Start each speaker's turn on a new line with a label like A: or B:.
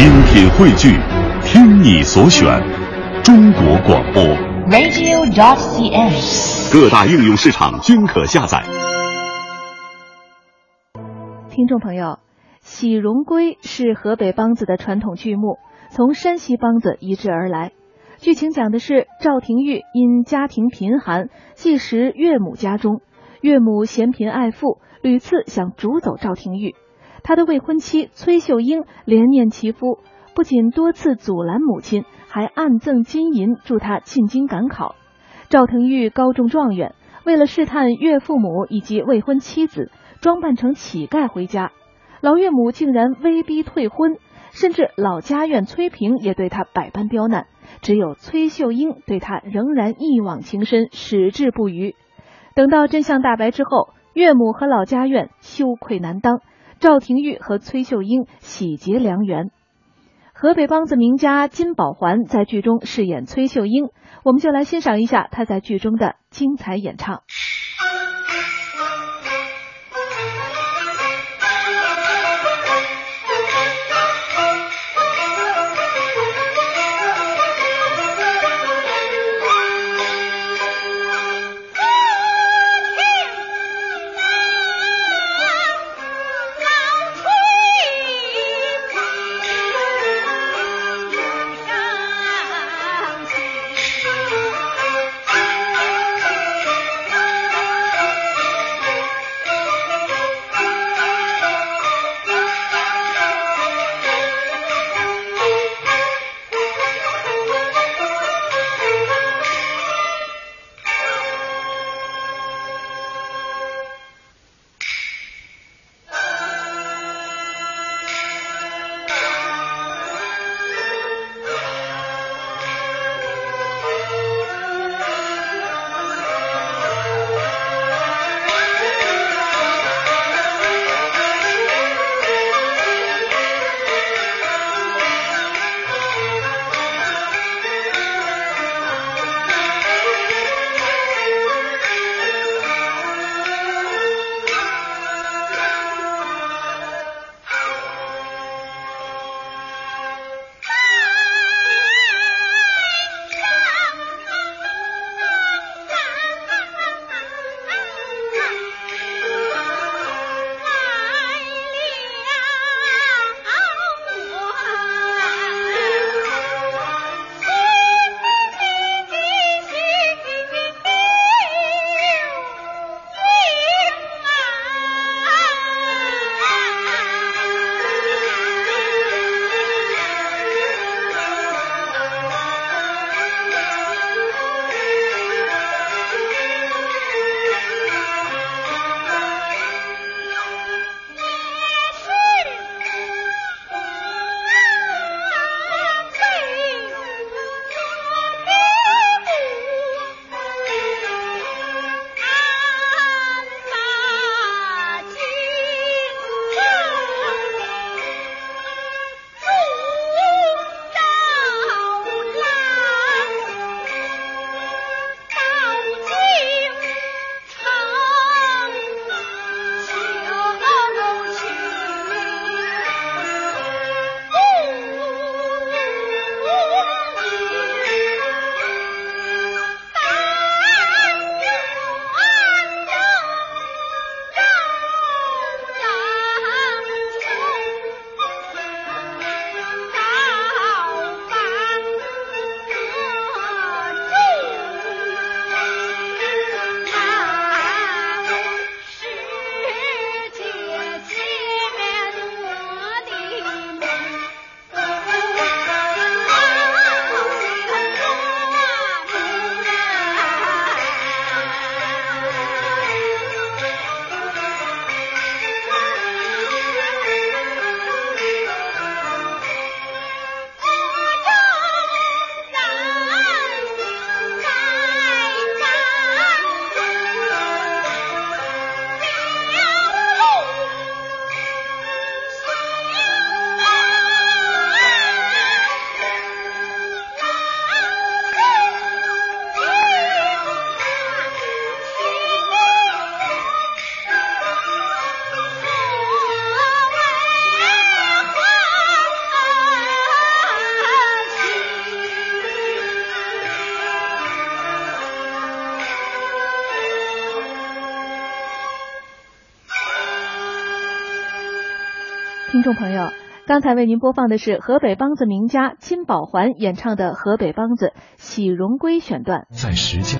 A: 精品汇聚，听你所选，中国广播。
B: radio.cn。
A: 各大应用市场均可下载。
C: 听众朋友，《喜荣归》是河北梆子的传统剧目，从山西梆子移植而来。剧情讲的是赵廷玉因家庭贫寒，寄食岳母家中，岳母嫌贫爱富，屡次想逐走赵廷玉。他的未婚妻崔秀英连念其夫，不仅多次阻拦母亲，还暗赠金银助他进京赶考。赵廷玉高中状元，为了试探岳父母以及未婚妻子，装扮成乞丐回家。老岳母竟然威逼退婚，甚至老家院崔平也对他百般刁难，只有崔秀英对他仍然一往情深，矢志不渝。等到真相大白之后，岳母和老家院羞愧难当。赵廷玉和崔秀英喜结良缘。河北梆子名家金宝环在剧中饰演崔秀英，我们就来欣赏一下她在剧中的精彩演唱。听众朋友，刚才为您播放的是河北梆子名家金宝环演唱的河北梆子《喜荣归》选段。
A: 在石家。